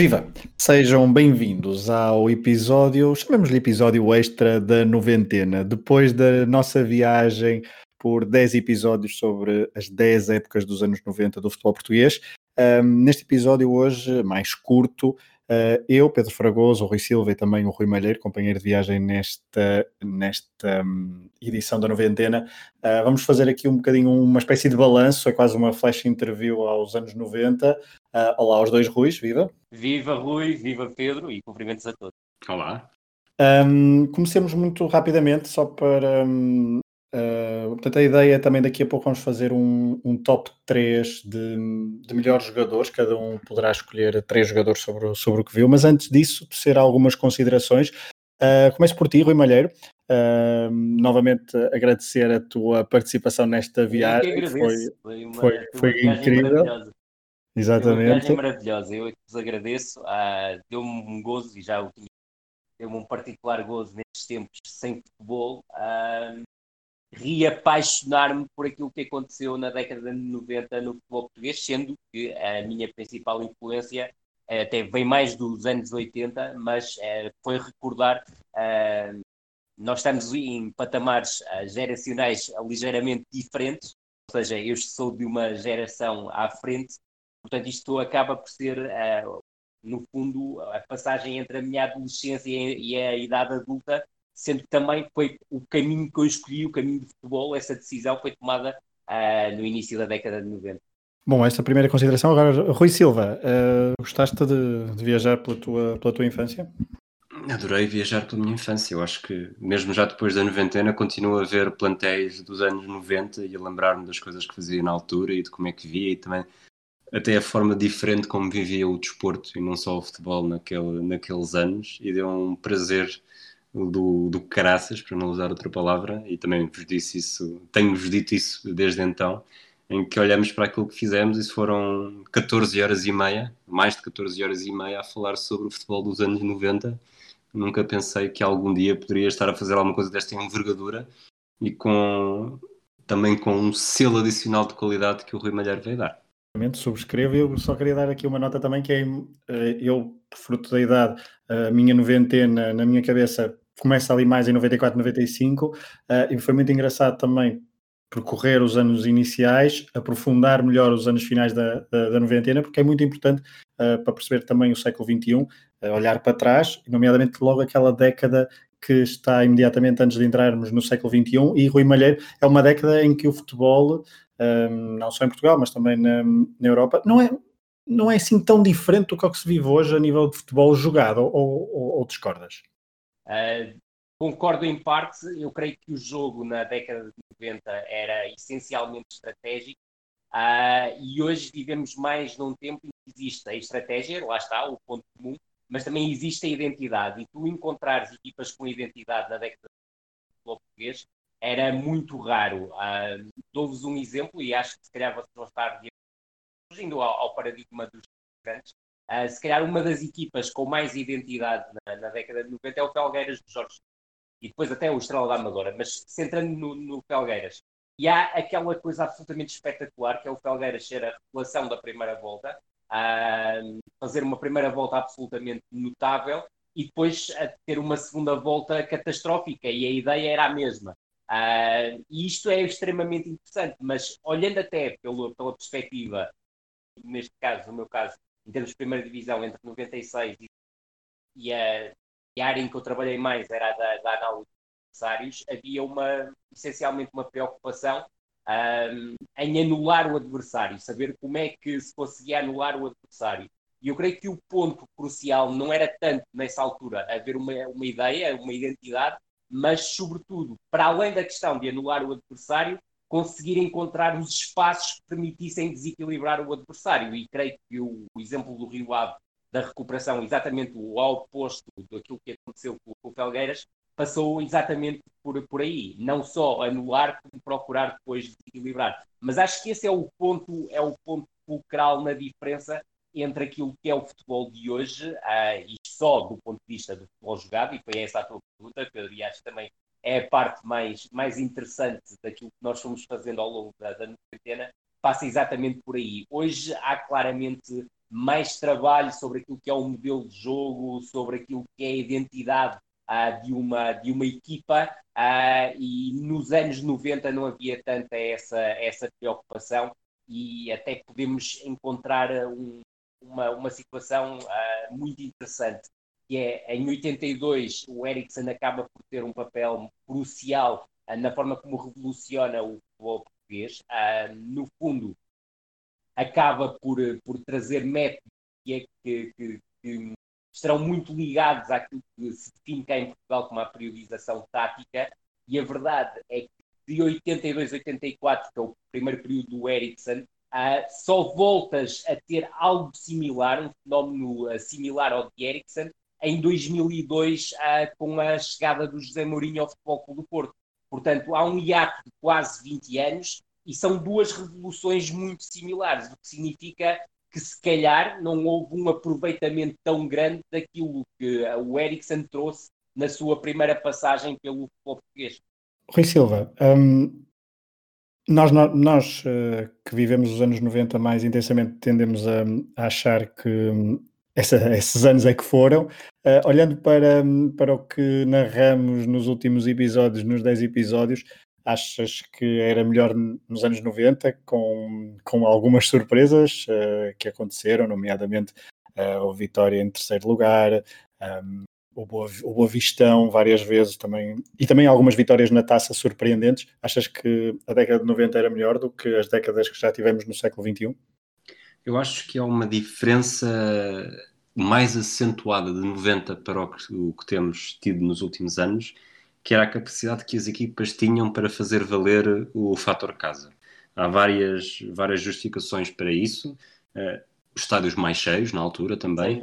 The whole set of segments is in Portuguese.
Viva! Sejam bem-vindos ao episódio, chamemos-lhe episódio extra da noventena, depois da nossa viagem por 10 episódios sobre as 10 épocas dos anos 90 do futebol português. Um, neste episódio hoje, mais curto, eu, Pedro Fragoso, o Rui Silva e também o Rui Malheiro, companheiro de viagem nesta, nesta um, edição da noventena, uh, vamos fazer aqui um bocadinho uma espécie de balanço, é quase uma flash interview aos anos 90, Uh, olá aos dois Ruis, viva! Viva Rui, viva Pedro e cumprimentos a todos. Olá. Um, comecemos muito rapidamente, só para. Um, uh, portanto, a ideia é também daqui a pouco vamos fazer um, um top 3 de, de, melhores jogadores, cada um poderá escolher três jogadores sobre, sobre o que viu, mas antes disso, tecer algumas considerações. Uh, começo por ti, Rui Malheiro. Uh, novamente agradecer a tua participação nesta viagem. Foi, foi, uma, foi, foi incrível. Exatamente. Foi uma maravilhosa. Eu é que vos agradeço. Deu-me um gozo e já o tinha. Deu-me um particular gozo nestes tempos sem futebol. Reapaixonar-me por aquilo que aconteceu na década de 90 no futebol português, sendo que a minha principal influência eh, até vem mais dos anos 80, mas uh, foi recordar. Uh, nós estamos em patamares geracionais ligeiramente diferentes, ou seja, eu sou de uma geração à frente Portanto, isto acaba por ser, no fundo, a passagem entre a minha adolescência e a idade adulta, sendo que também foi o caminho que eu escolhi, o caminho de futebol, essa decisão foi tomada uh, no início da década de 90. Bom, esta primeira consideração. Agora, Rui Silva, uh, gostaste de, de, viajar pela tua, pela tua infância? Adorei viajar pela minha infância. Eu acho que, mesmo já depois da noventena, continuo a ver plantéis dos anos 90 e a lembrar-me das coisas que fazia na altura e de como é que via e também até a forma diferente como vivia o desporto e não só o futebol naquele, naqueles anos e deu um prazer do, do caraças, para não usar outra palavra, e também vos disse isso, tenho-vos dito isso desde então, em que olhamos para aquilo que fizemos e foram 14 horas e meia, mais de 14 horas e meia a falar sobre o futebol dos anos 90. Nunca pensei que algum dia poderia estar a fazer alguma coisa desta envergadura e com também com um selo adicional de qualidade que o Rui Malheiro veio dar subscrevo. Eu só queria dar aqui uma nota também que é eh, eu, fruto da idade, a minha noventena na minha cabeça começa ali mais em 94, 95 e foi muito engraçado também percorrer os anos iniciais, aprofundar melhor os anos finais da, da, da noventena, porque é muito importante uh, para perceber também o século XXI, uh, olhar para trás, nomeadamente logo aquela década que está imediatamente antes de entrarmos no século XXI, e Rui Malheiro é uma década em que o futebol um, não só em Portugal, mas também na, na, Europa, não é, não é assim tão diferente do que, que se vive hoje a nível de futebol jogado, ou, ou, ou discordas? Uh, concordo em parte, eu creio que o jogo na década de 90 era essencialmente estratégico, uh, e hoje vivemos mais num tempo em que existe a estratégia, lá está, o ponto comum, mas também existe a identidade, e tu encontrares equipas com identidade na década de futebol português era muito raro. Uh, Dou-vos um exemplo e acho que se calhar vocês vão estar fugindo ao, ao paradigma dos grandes. Uh, se calhar uma das equipas com mais identidade na, na, década de 90 é o Felgueiras de Jorge e depois até o Estrela da Amadora, mas centrando no, no Felgueiras. E há aquela coisa absolutamente espetacular que é o Felgueiras ser a revelação da primeira volta, uh, fazer uma primeira volta absolutamente notável e depois ter uma segunda volta catastrófica e a ideia era a mesma. Uh, e isto é extremamente interessante, mas olhando até pelo, pela perspectiva, neste caso, no meu caso, em termos de primeira divisão, entre 96 e, e, a, e a área em que eu trabalhei mais era a da, da análise de adversários, havia uma, essencialmente uma preocupação um, em anular o adversário, saber como é que se conseguia anular o adversário. E eu creio que o ponto crucial não era tanto nessa altura haver uma, uma ideia, uma identidade, mas, sobretudo, para além da questão de anular o adversário, conseguir encontrar os espaços que permitissem desequilibrar o adversário. E creio que o, exemplo do Rio Ave, da recuperação, exatamente o oposto daquilo que aconteceu com, com o Felgueiras, passou exatamente por, por aí. Não só anular, como procurar depois desequilibrar. Mas acho que esse é o ponto, é o ponto fulcral na diferença entre aquilo que é o futebol de hoje, uh, e só do ponto de vista do futebol jogado, e foi essa a tua pergunta, que também é a parte mais, mais interessante daquilo que nós fomos fazendo ao longo da, da quarentena, passa exatamente por aí. Hoje há claramente mais trabalho sobre aquilo que é o modelo de jogo, sobre aquilo que é a identidade uh, de, uma, de uma equipa, uh, e nos anos 90 não havia tanta essa, essa preocupação, e até podemos encontrar um, uma, uma situação uh, muito interessante, que é em 82 o Ericsson acaba por ter um papel crucial na forma como revoluciona o futebol português. no fundo, acaba por, por trazer métodos que, é, que, que, que muito ligados àquilo que se define cá em Portugal como a periodização tática, e a verdade é que de 82 a 84, que é o primeiro período do Ericsson, uh, só voltas a ter algo similar, um fenómeno uh, similar ao de Ericsson, em 2002, uh, ah, com a chegada do José Mourinho ao Futebol Clube do Porto. Portanto, há um hiato de quase 20 anos e são duas revoluções muito similares, o que significa que se calhar não houve um aproveitamento tão grande daquilo que o Ericsson trouxe na sua primeira passagem pelo futebol português. Rui Silva, um, nós, nós uh, que vivemos os anos 90 mais intensamente tendemos a, a achar que um, essa, esses anos é que foram. Uh, olhando para, para o que narramos nos últimos episódios, nos 10 episódios, Achas que era melhor nos anos 90, com, com algumas surpresas uh, que aconteceram, nomeadamente uh, o Vitória em terceiro lugar, um, o, Boa, o Boa Vistão várias vezes também, e também algumas vitórias na taça surpreendentes. Achas que a década de 90 era melhor do que as décadas que já tivemos no século XXI? Eu acho que há uma diferença mais acentuada de 90 para o que, o que temos tido nos últimos anos que era a capacidade que as equipas tinham para fazer valer o fator casa. Há várias, várias justificações para isso. Uh, os estádios mais cheios, na altura também.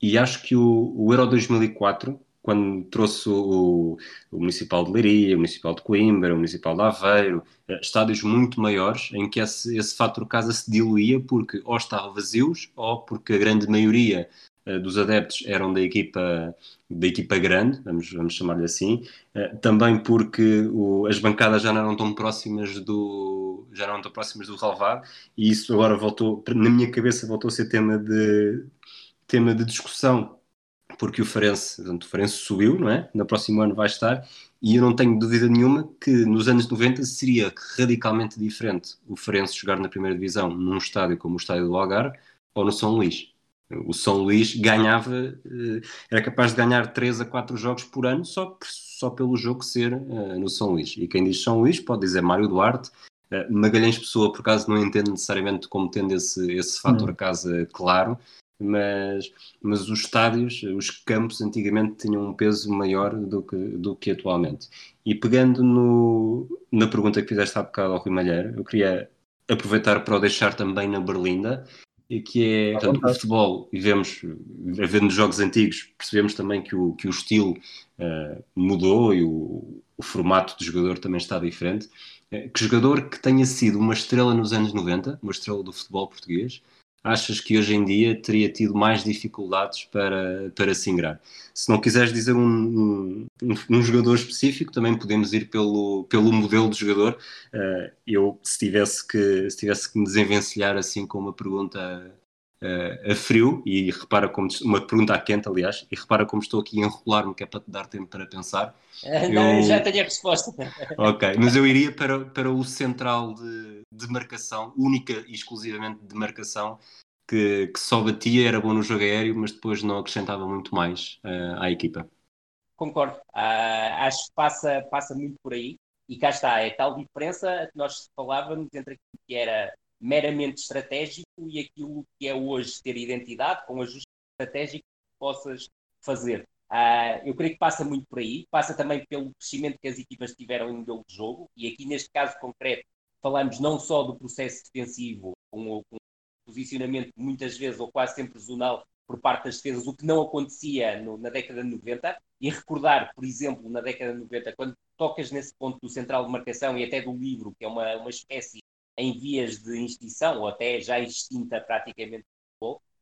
E acho que o, o Euro 2004, quando trouxe o, o, Municipal de Leiria, o Municipal de Coimbra, o Municipal de Aveiro, uh, estádios muito maiores, em que esse, esse fator casa se diluía porque ou estavam vazios ou porque a grande maioria uh, dos adeptos eram da equipa da equipa grande, vamos, vamos chamar-lhe assim, uh, também porque o, as bancadas já não eram tão próximas do já não tão próximas do relevado e isso agora voltou, na minha cabeça voltou a ser tema de tema de discussão porque o Farense, portanto, o Farense subiu, não é? No próximo ano vai estar e eu não tenho dúvida nenhuma que nos anos 90 seria radicalmente diferente o Farense jogar na primeira divisão num estádio como o estádio do Algarve ou no São Luís o São Luís ganhava, eh, era capaz de ganhar 3 a 4 jogos por ano só, só pelo jogo ser uh, no São Luís. E quem diz São Luís pode dizer Mário Duarte. Uh, Magalhães Pessoa, por acaso, não entendo necessariamente como tendo esse, esse fator hum. casa claro, mas, mas os estádios, os campos, antigamente tinham um peso maior do que, do que atualmente. E pegando no, na pergunta que fizeste há bocado ao Rui Malheiro, eu queria aproveitar para o deixar também na Berlinda que é portanto, o futebol, e vemos, vendo jogos antigos, percebemos também que o, que o estilo uh, mudou e o, o, formato de jogador também está diferente. Uh, que jogador que tenha sido uma estrela nos anos 90, uma estrela do futebol português, achas que hoje em dia teria tido mais dificuldades para, para se ingrar? Se não quiseres dizer um, um, um jogador específico, também podemos ir pelo, pelo modelo de jogador. Uh, eu, se tivesse, que, se tivesse que me desenvencilhar assim com uma pergunta uh, a frio, e repara como uma pergunta a quente, aliás, e repara como estou aqui a enrolar-me, que é para te dar tempo para pensar. Não, eu... já tenho a resposta. Ok, mas eu iria para, para o central de, de marcação, única e exclusivamente de marcação, que, que só batia, era bom no jogo aéreo, mas depois não acrescentava muito mais uh, à equipa. Concordo, uh, acho que passa, passa muito por aí. E cá está, é tal diferença que nós falávamos entre aquilo que era meramente estratégico e aquilo que é hoje ter identidade com ajuste estratégico que possas fazer. Uh, eu creio que passa muito por aí, passa também pelo crescimento que as equipas tiveram em modelo de jogo, e aqui neste caso concreto falamos não só do processo defensivo, com, com posicionamento muitas vezes ou quase sempre zonal por parte das defesas, o que não acontecia no, na década de 90, e recordar, por exemplo, na década de 90, quando tocas nesse ponto do central de marcação e até do livro, que é uma, uma espécie em vias de extinção, ou até já extinta praticamente,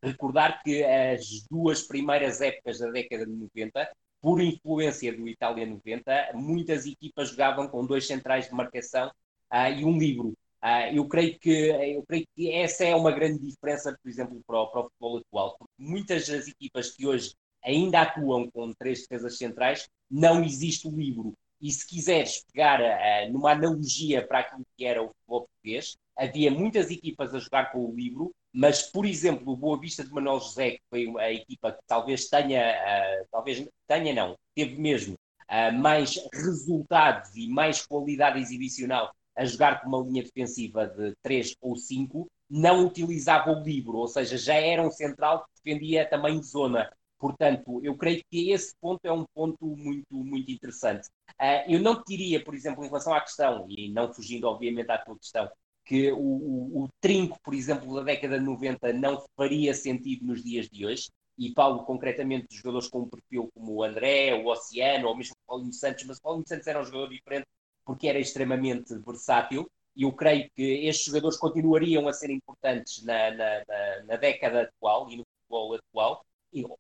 recordar que as duas primeiras épocas da década de 90, por influência do Itália 90, muitas equipas jogavam com dois centrais de marcação uh, e um livro. Uh, eu, creio que, eu creio que essa é uma grande diferença, por exemplo, para o, para o futebol atual, porque muitas das equipas que hoje ainda atuam com três defesas centrais, não existe o livro. E se quiseres pegar uh, numa analogia para aquilo que era o futebol português, havia muitas equipas a jogar com o livro, mas, por exemplo, o Boa Vista de Manuel José, que foi a equipa que talvez tenha, uh, talvez tenha não, teve mesmo uh, mais resultados e mais qualidade exibicional a jogar com uma linha defensiva de 3 ou 5, não utilizava o livro, ou seja, já era um central que defendia também de zona. Portanto, eu creio que esse ponto é um ponto muito, muito interessante. Uh, eu não diria, por exemplo, em relação à questão, e não fugindo, obviamente, à tua questão, que o, o, o, trinco, por exemplo, da década de 90 não faria sentido nos dias de hoje, e falo concretamente de jogadores com um perfil como o André, o Oceano, ou mesmo o Paulinho Santos, mas o Paulinho Santos era um jogador diferente porque era extremamente versátil e eu creio que estes jogadores continuariam a ser importantes na, na, na, na década atual e no futebol atual,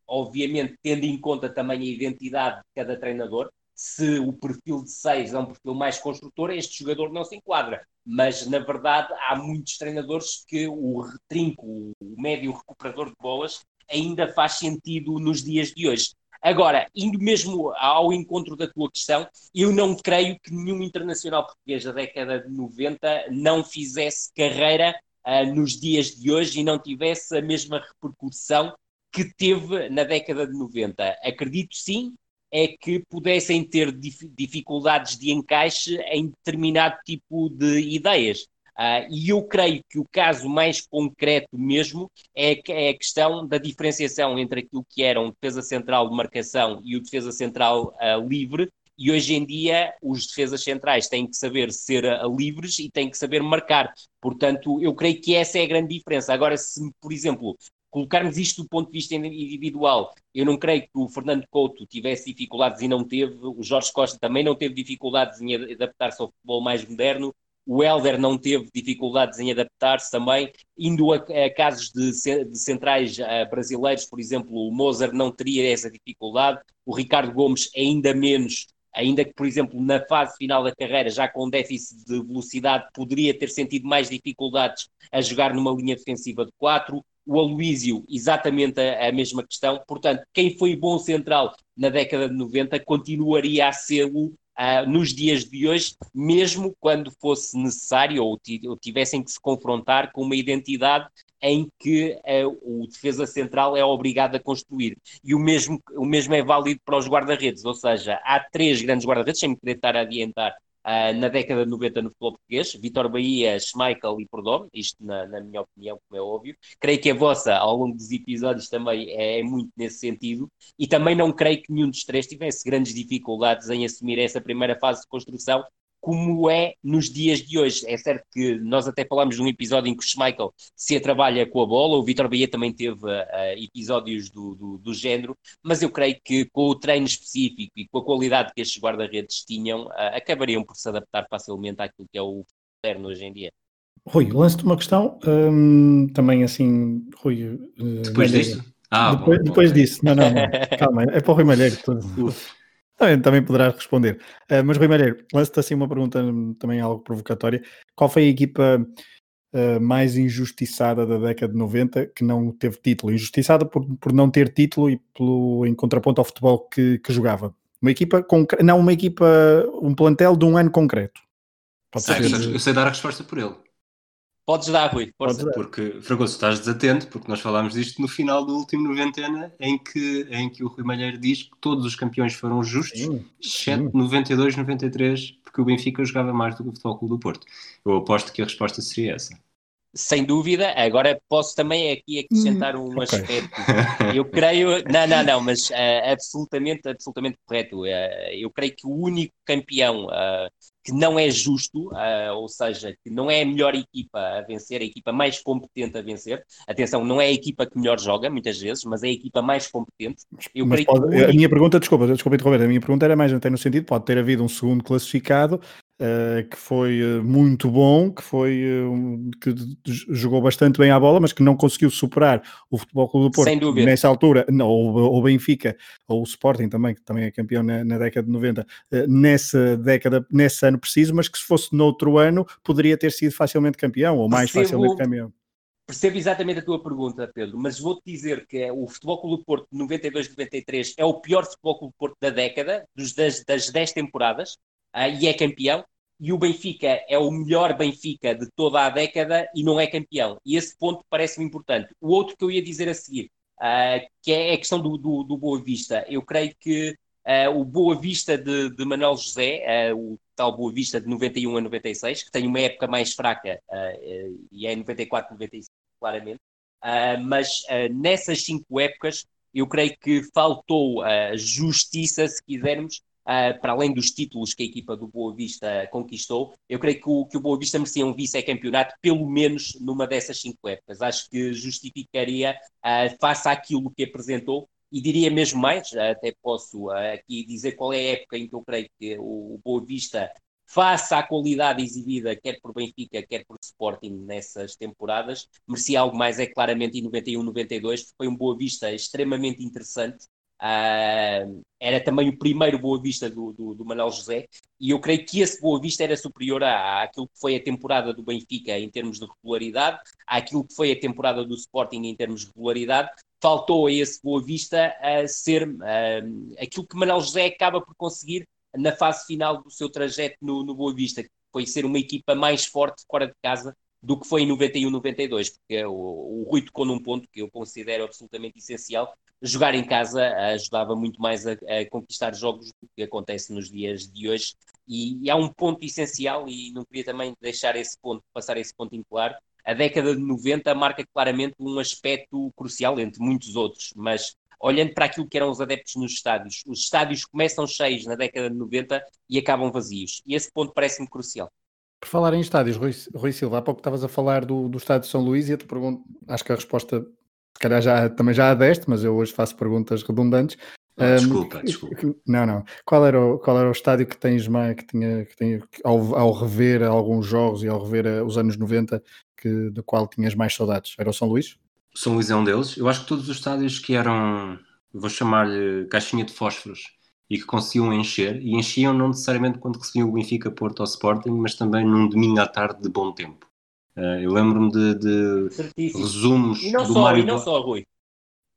obviamente tendo em conta também a identidade de cada treinador. Se o perfil de 6 é um perfil mais construtor, este jogador não se enquadra. Mas, na verdade, há muitos treinadores que o retrinco, o médio recuperador de bolas, ainda faz sentido nos dias de hoje. Agora, indo mesmo ao encontro da tua questão, eu não creio que nenhum internacional português da década de 90 não fizesse carreira uh, nos dias de hoje e não tivesse a mesma repercussão que teve na década de 90. Acredito sim é que pudessem ter dificuldades de encaixe em determinado tipo de ideias. Uh, e eu creio que o caso mais concreto mesmo é, é, a questão da diferenciação entre aquilo que era um defesa central de marcação e o defesa central uh, livre. E hoje em dia os defesas centrais têm que saber ser uh, livres e têm que saber marcar. Portanto, eu creio que essa é a grande diferença. Agora, se, por exemplo, colocarmos isto do ponto de vista individual, eu não creio que o Fernando Couto tivesse dificuldades e não teve, o Jorge Costa também não teve dificuldades em adaptar-se ao futebol mais moderno, o Helder não teve dificuldades em adaptar-se também, indo a, a casos de, de centrais uh, brasileiros, por exemplo, o Mozart não teria essa dificuldade, o Ricardo Gomes ainda menos, ainda que, por exemplo, na fase final da carreira, já com déficit de velocidade, poderia ter sentido mais dificuldades a jogar numa linha defensiva de 4. O Aloísio, exatamente a, a mesma questão. Portanto, quem foi bom central na década de 90 continuaria a ser-o uh, nos dias de hoje, mesmo quando fosse necessário ou, ou tivessem que se confrontar com uma identidade em que uh, o defesa central é obrigado a construir. E o mesmo, o mesmo é válido para os guarda-redes, ou seja, há três grandes guarda-redes, sem me querer estar a adiantar uh, na década de 90 no futebol português, Vitor Bahia, Schmeichel e Perdomo, isto na, na, minha opinião, como é óbvio. Creio que a vossa, ao longo dos episódios, também é, é, muito nesse sentido, e também não creio que nenhum dos três tivesse grandes dificuldades em assumir essa primeira fase de construção, como é nos dias de hoje. É certo que nós até falámos num episódio em que o Schmeichel se trabalha com a bola, o Vitor Bahia também teve uh, episódios do, do, do, género, mas eu creio que com o treino específico e com a qualidade que estes guarda-redes tinham, uh, acabariam por se adaptar facilmente àquilo que é o moderno hoje em dia. Rui, lanço-te uma questão, hum, também assim, Rui... Uh, depois disso? Ah, depois, bom, depois bom. disso, não, não, não. calma, é para o Rui Malheiro. Também, também poderás responder. Uh, mas Rui Malheiro, lanço-te assim uma pergunta também algo provocatória. Qual foi a equipa uh, mais injustiçada da década de 90 que não teve título? Injustiçada por, por não ter título e pelo, em contraponto ao futebol que, que jogava. Uma equipa, não uma equipa, um plantel de um ano concreto. Pode ah, ser... sei, eu sei dar a resposta por ele. Podes dar, Rui. Podes dar. Porque, Fragoso, estás desatento, porque nós falámos disto no final do último noventena, em que, em que o Rui Malheiro diz que todos os campeões foram justos, sim, exceto sim. 92, 93, porque o Benfica jogava mais do que o Futebol Clube do Porto. Eu aposto que a resposta seria essa. Sem dúvida, agora posso também aqui acrescentar um okay. aspecto. Eu creio, não, não, não, mas uh, absolutamente, absolutamente correto. Uh, eu creio que o único campeão uh, que não é justo, uh, ou seja, que não é a melhor equipa a vencer, a equipa mais competente a vencer. Atenção, não é a equipa que melhor joga, muitas vezes, mas é a equipa mais competente. Eu mas pode, único... A minha pergunta, desculpa, desculpa interromper, a minha pergunta era mais até no sentido, pode ter havido um segundo classificado uh, que foi uh, muito bom, que foi uh, que jogou bastante bem a bola, mas que não conseguiu superar o Futebol Clube do Porto nessa altura, não, ou o Benfica, ou o Sporting também, que também é campeão na, na década de 90, nessa década, nesse ano preciso, mas que se fosse noutro ano poderia ter sido facilmente campeão, ou mais Percebo, facilmente campeão. Percebo exatamente a tua pergunta, Pedro, mas vou-te dizer que é o Futebol Clube do Porto de 92-93 é o pior Futebol Clube do Porto da década, dos, das, das 10 temporadas, e é campeão, e o Benfica é o melhor Benfica de toda a década e não é campeão. E esse ponto parece-me importante. O outro que eu ia dizer a seguir, uh, que é a questão do, do, do, Boa Vista. Eu creio que uh, o Boa Vista de, de Manuel José, uh, o tal Boa Vista de 91 a 96, que tem uma época mais fraca, e é 94, 95, claramente, mas nessas cinco épocas eu creio que faltou justiça, se quisermos, Uh, para além dos títulos que a equipa do Boa Vista conquistou, eu creio que o, que o Boa Vista merecia um vice-campeonato, pelo menos numa dessas cinco épocas. Acho que justificaria, uh, face àquilo que apresentou, e diria mesmo mais, até posso uh, aqui dizer qual é a época em que eu creio que o, o Boa Vista, face à qualidade exibida, quer por Benfica, quer por Sporting nessas temporadas, merecia algo mais, é claramente em 91, 92, foi um Boa Vista extremamente interessante, Uh, era também o primeiro Boa Vista do, do, do, Manuel José, e eu creio que esse Boa Vista era superior à, àquilo que foi a temporada do Benfica em termos de regularidade, àquilo que foi a temporada do Sporting em termos de regularidade. Faltou a esse Boa Vista a ser uh, aquilo que Manuel José acaba por conseguir na fase final do seu trajeto no, no Boa Vista, que foi ser uma equipa mais forte fora de casa do que foi em 91, 92, porque o, o Rui tocou num ponto que eu considero absolutamente essencial, jogar em casa ajudava muito mais a, a, conquistar jogos do que acontece nos dias de hoje. E, e, há um ponto essencial, e não queria também deixar esse ponto, passar esse ponto em claro. A década de 90 marca claramente um aspecto crucial, entre muitos outros, mas olhando para aquilo que eram os adeptos nos estádios, os estádios começam cheios na década de 90 e acabam vazios. E esse ponto parece-me crucial. Por falar em estádios, Rui, Rui Silva, há pouco estavas a falar do, do estádio de São Luís e eu te pergunto, acho que a resposta se calhar já, também já a deste, mas eu hoje faço perguntas redundantes. Ah, desculpa, um, desculpa. Não, não. Qual era o, qual era o estádio que tens mais, que tinha, que tinha ao, ao rever alguns jogos e ao rever uh, os anos 90, que, do qual tinhas mais saudades? Era o São Luís? São Luís é um deles. Eu acho que todos os estádios que eram, vou chamar-lhe caixinha de fósforos, e que conseguiam encher, e enchiam não necessariamente quando recebiam o Benfica, Porto ou Sporting, mas também num domingo à tarde de bom tempo. Uh, eu lembro-me de, de resumos e não do só, Mário... E não só, Rui.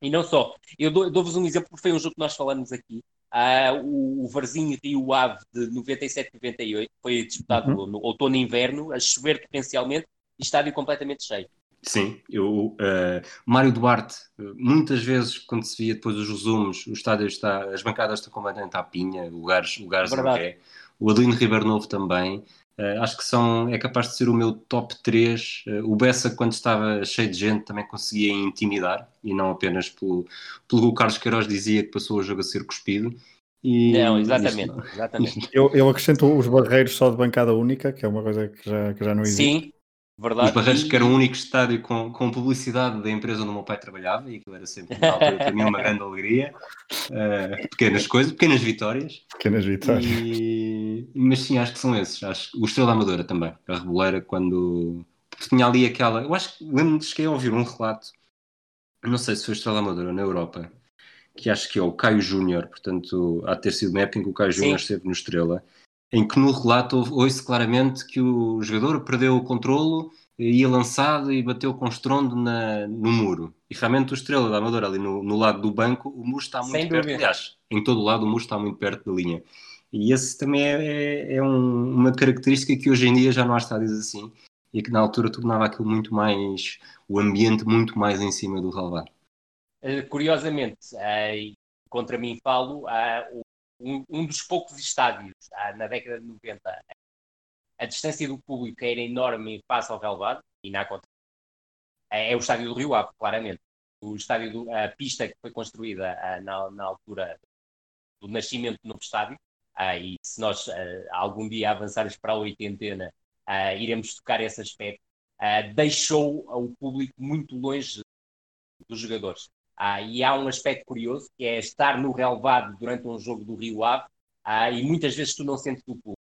E não só. Eu dou-vos um exemplo, porque foi um jogo que nós falamos aqui. Uh, o, o Varzinho Rio Ave de 97-98 foi disputado uhum. no outono e inverno, a chover potencialmente, e estádio completamente cheio. Sim, eu, uh, Mário Duarte, muitas vezes quando se via depois os resumos, o estádio está, as bancadas estão completamente à pinha, lugares, lugares em pé. O Adelino Ribeiro Novo também. Uh, acho que são, é capaz de ser o meu top 3. Uh, eh, o Bessa, quando estava cheio de gente, também conseguia intimidar, e não apenas pelo, pelo que o Carlos Queiroz dizia que passou o jogo a ser cuspido. E, não, exatamente. Isto, exatamente. Eu, eu acrescento os barreiros só de bancada única, que é uma coisa que já, que já não existe. Sim, Verdade. Os Barreiros, que era o único estádio com, com publicidade da empresa onde o meu pai trabalhava, e aquilo era sempre, na altura, para mim, uma grande alegria. Uh, pequenas coisas, pequenas vitórias. Pequenas vitórias. E... Mas sim, acho que são esses. Acho... O Estrela Amadora também, a Reboleira, quando tinha ali aquela. Eu acho que lembro-me de cheguei a ouvir um relato, não sei se foi Estrela Amadora na Europa, que acho que é o Caio Júnior, portanto, há de ter sido uma época em que o Caio Júnior esteve no Estrela em que no relato ouve-se claramente que o jogador perdeu o controlo, ia lançado e bateu com estrondo na, no muro. E realmente o Estrela da Amadora ali no, no, lado do banco, o muro está muito Sem perto, dúvida. aliás, em todo o lado o muro está muito perto da linha. E esse também é, é, é um, uma característica que hoje em dia já não há estádios assim e que na altura tornava aquilo muito mais, o ambiente muito mais em cima do relevado. Eh, curiosamente, uh, contra mim falo, uh, um, um dos poucos estádios ah, na década de 90 a distância do público era enorme face ao relevado e na conta é, é o estádio do Rio Ave, claramente. O estádio do, a pista que foi construída ah, na, na, altura do nascimento do novo estádio, ah, e se nós algum dia avançarmos para a oitentena, iremos tocar esse aspecto, deixou o público muito longe dos jogadores. Ah, e há um aspecto curioso que é estar no relevado durante um jogo do Rio Ave ah, e muitas vezes tu não sentes o público.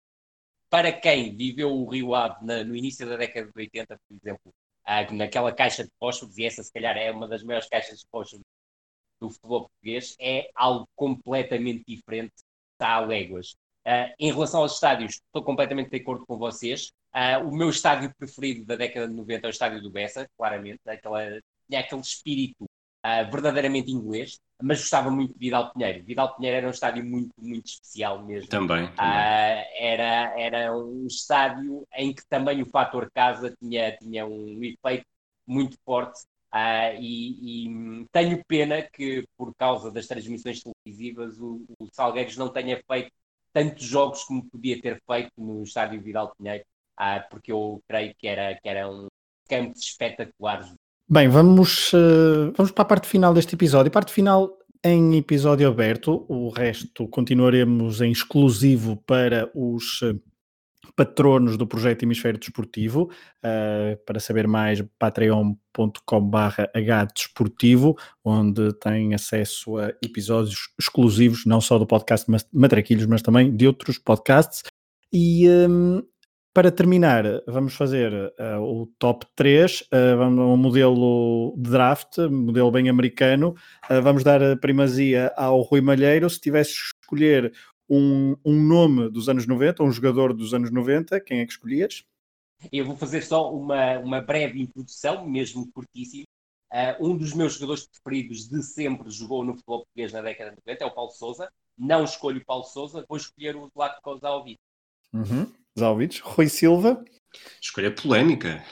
para quem viveu o Rio Ave na, no início da década de 80, por exemplo, uh, naquela caixa de fósforos, e essa se calhar é uma das maiores caixas de fósforos do futebol português, é algo completamente diferente, está a léguas. Uh, em relação aos estádios, estou completamente de acordo com vocês. Uh, o meu estádio preferido da década de 90 é o estádio do Bessa, claramente. Aquela, aquele espírito uh, verdadeiramente inglês, mas gostava muito de Vidal Pinheiro. Vidal Pinheiro era um estádio muito, muito especial mesmo. Também. também. era, era um estádio em que também o fator casa tinha, tinha um efeito muito forte. E, e, tenho pena que, por causa das transmissões televisivas, o, o Salgueiros não tenha feito tantos jogos como podia ter feito no estádio Vidal Pinheiro, ah, porque eu creio que era, que era um campo espetacular. Bem, vamos, uh, vamos para a parte final deste episódio. Parte final em episódio aberto, o resto continuaremos em exclusivo para os uh, patronos do projeto Hemisfério Desportivo. Uh, para saber mais, patreon.com.br hdesportivo, onde tem acesso a episódios exclusivos, não só do podcast Matraquilhos, mas também de outros podcasts. E um, para terminar, vamos fazer uh, o top 3, uh, vamos, um modelo de draft, modelo bem americano. Uh, vamos dar a primazia ao Rui Malheiro. Se tivesse escolher um, um nome dos anos 90, um jogador dos anos 90, quem é que escolhias? Eu vou fazer só uma, uma breve introdução, mesmo curtíssimo. Uh, um dos meus jogadores preferidos de sempre jogou no futebol português na década de 90, é o Paulo Souza. Não escolho o Paulo Souza, vou escolher o Zlatko Zaovic. Uhum. Zaovic. Rui Silva. Escolha polémica.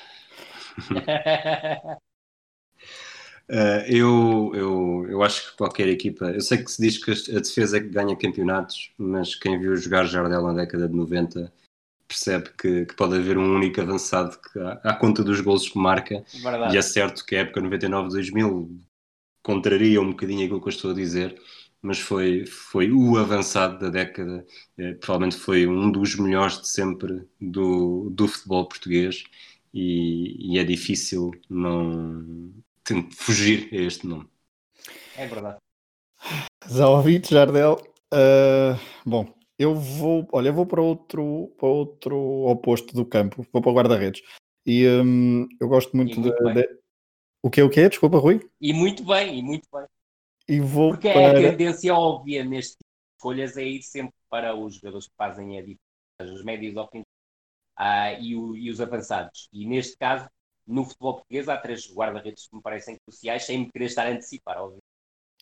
Uh, eu, eu, eu acho que qualquer equipa, eu sei que se diz que a defesa é que ganha campeonatos, mas quem viu jogar Jardel na década de 90 percebe que, que pode haver um único avançado que, à, à conta dos gols que marca. Verdade. E é certo que a época 99-2000 contraria um bocadinho aquilo que eu estou a dizer, mas foi, foi o avançado da década, eh, provavelmente foi um dos melhores de sempre do, do futebol português. E, e é difícil não, fugir a este nome. É verdade. Zaovic, Jardel. Uh, bom, eu vou, olha, eu vou para outro, para outro oposto do campo, vou para o guarda-redes. E um, eu gosto muito, muito de, de, O que é o que Desculpa, Rui. E muito bem, e muito bem. E vou Porque para... a tendência óbvia neste tipo de escolhas é ir sempre para os jogadores que fazem a diferença, os médios ofensivos uh, e, o, e os avançados. E neste caso, no futebol português há três guarda-redes que me parecem cruciais, sem me querer estar a antecipar, óbvio.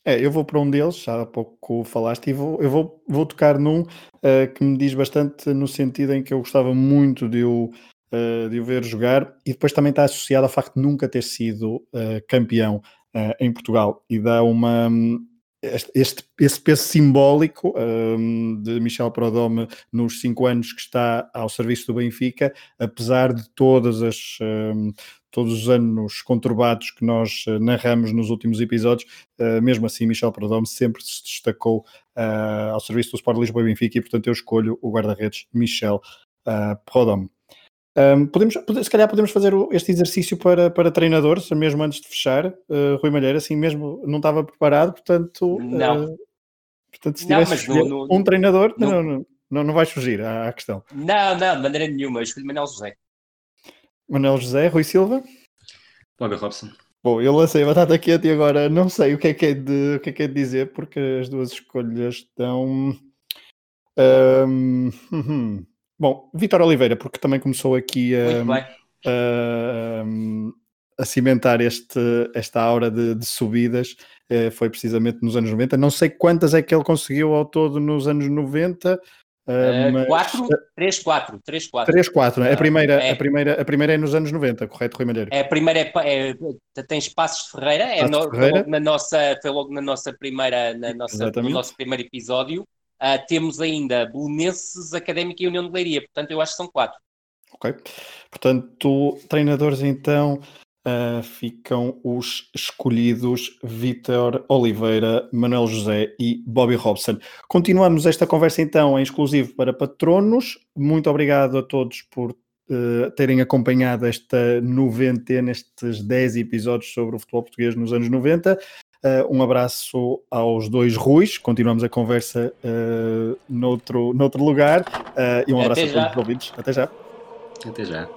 É, eu vou para um deles, já há pouco falaste, e vou, eu vou, vou tocar num uh, que me diz bastante no sentido em que eu gostava muito de o, uh, de o ver jogar, e depois também está associado ao facto de nunca ter sido uh, campeão em Portugal, e dá uma, este, esse peso simbólico um, de Michel Prodome nos cinco anos que está ao serviço do Benfica, apesar de todas as, um, todos os anos conturbados que nós uh, narramos nos últimos episódios, uh, mesmo assim Michel Prodome sempre se destacou uh, ao serviço do Sport Lisboa e Benfica. E portanto eu escolho o guarda-redes Michel uh, Prodome. Um, podemos, se calhar podemos fazer este exercício para, para treinadores, mesmo antes de fechar. Uh, Rui Malheiro, assim mesmo não estava preparado, portanto. Não. Uh, portanto, se tivesse no, no, um treinador, no, não, não, não, não vais fugir à, à, questão. Não, não, de maneira nenhuma. Eu escolhi Manuel José. Manuel José, Rui Silva. Bobby Robson. Bom, eu lancei a batata quente e agora não sei o que é que é de, o que é que é de dizer, porque as duas escolhas estão. Um, hum, hum. Bom, Vitor Oliveira, porque também começou aqui a, a, a, cimentar este, esta aura de, de subidas, eh, foi precisamente nos anos 90. Não sei quantas é que ele conseguiu ao todo nos anos 90. Uh, mas... 4, 3, 4, 3, 4. 3, 4, A primeira, é. a, primeira, a primeira é nos anos 90, correto, Rui Malheiro? É, a primeira é, é tem Passos de Ferreira, é no, Ferreira. na nossa, foi logo na nossa primeira, na nossa, no nosso primeiro episódio. Uh, temos ainda Belenenses, Académica e União de Leiria, portanto eu acho que são quatro. Ok, portanto, treinadores então uh, ficam os escolhidos Vítor Oliveira, Manuel José e Bobby Robson. Continuamos esta conversa então em exclusivo para patronos. Muito obrigado a todos por Uh, terem acompanhado esta noventena, estes 10 episódios sobre o futebol português nos anos 90. Uh, um abraço aos dois Ruis, continuamos a conversa uh, noutro, noutro lugar uh, e um abraço Até a todos os ouvintes. Até já. Até já.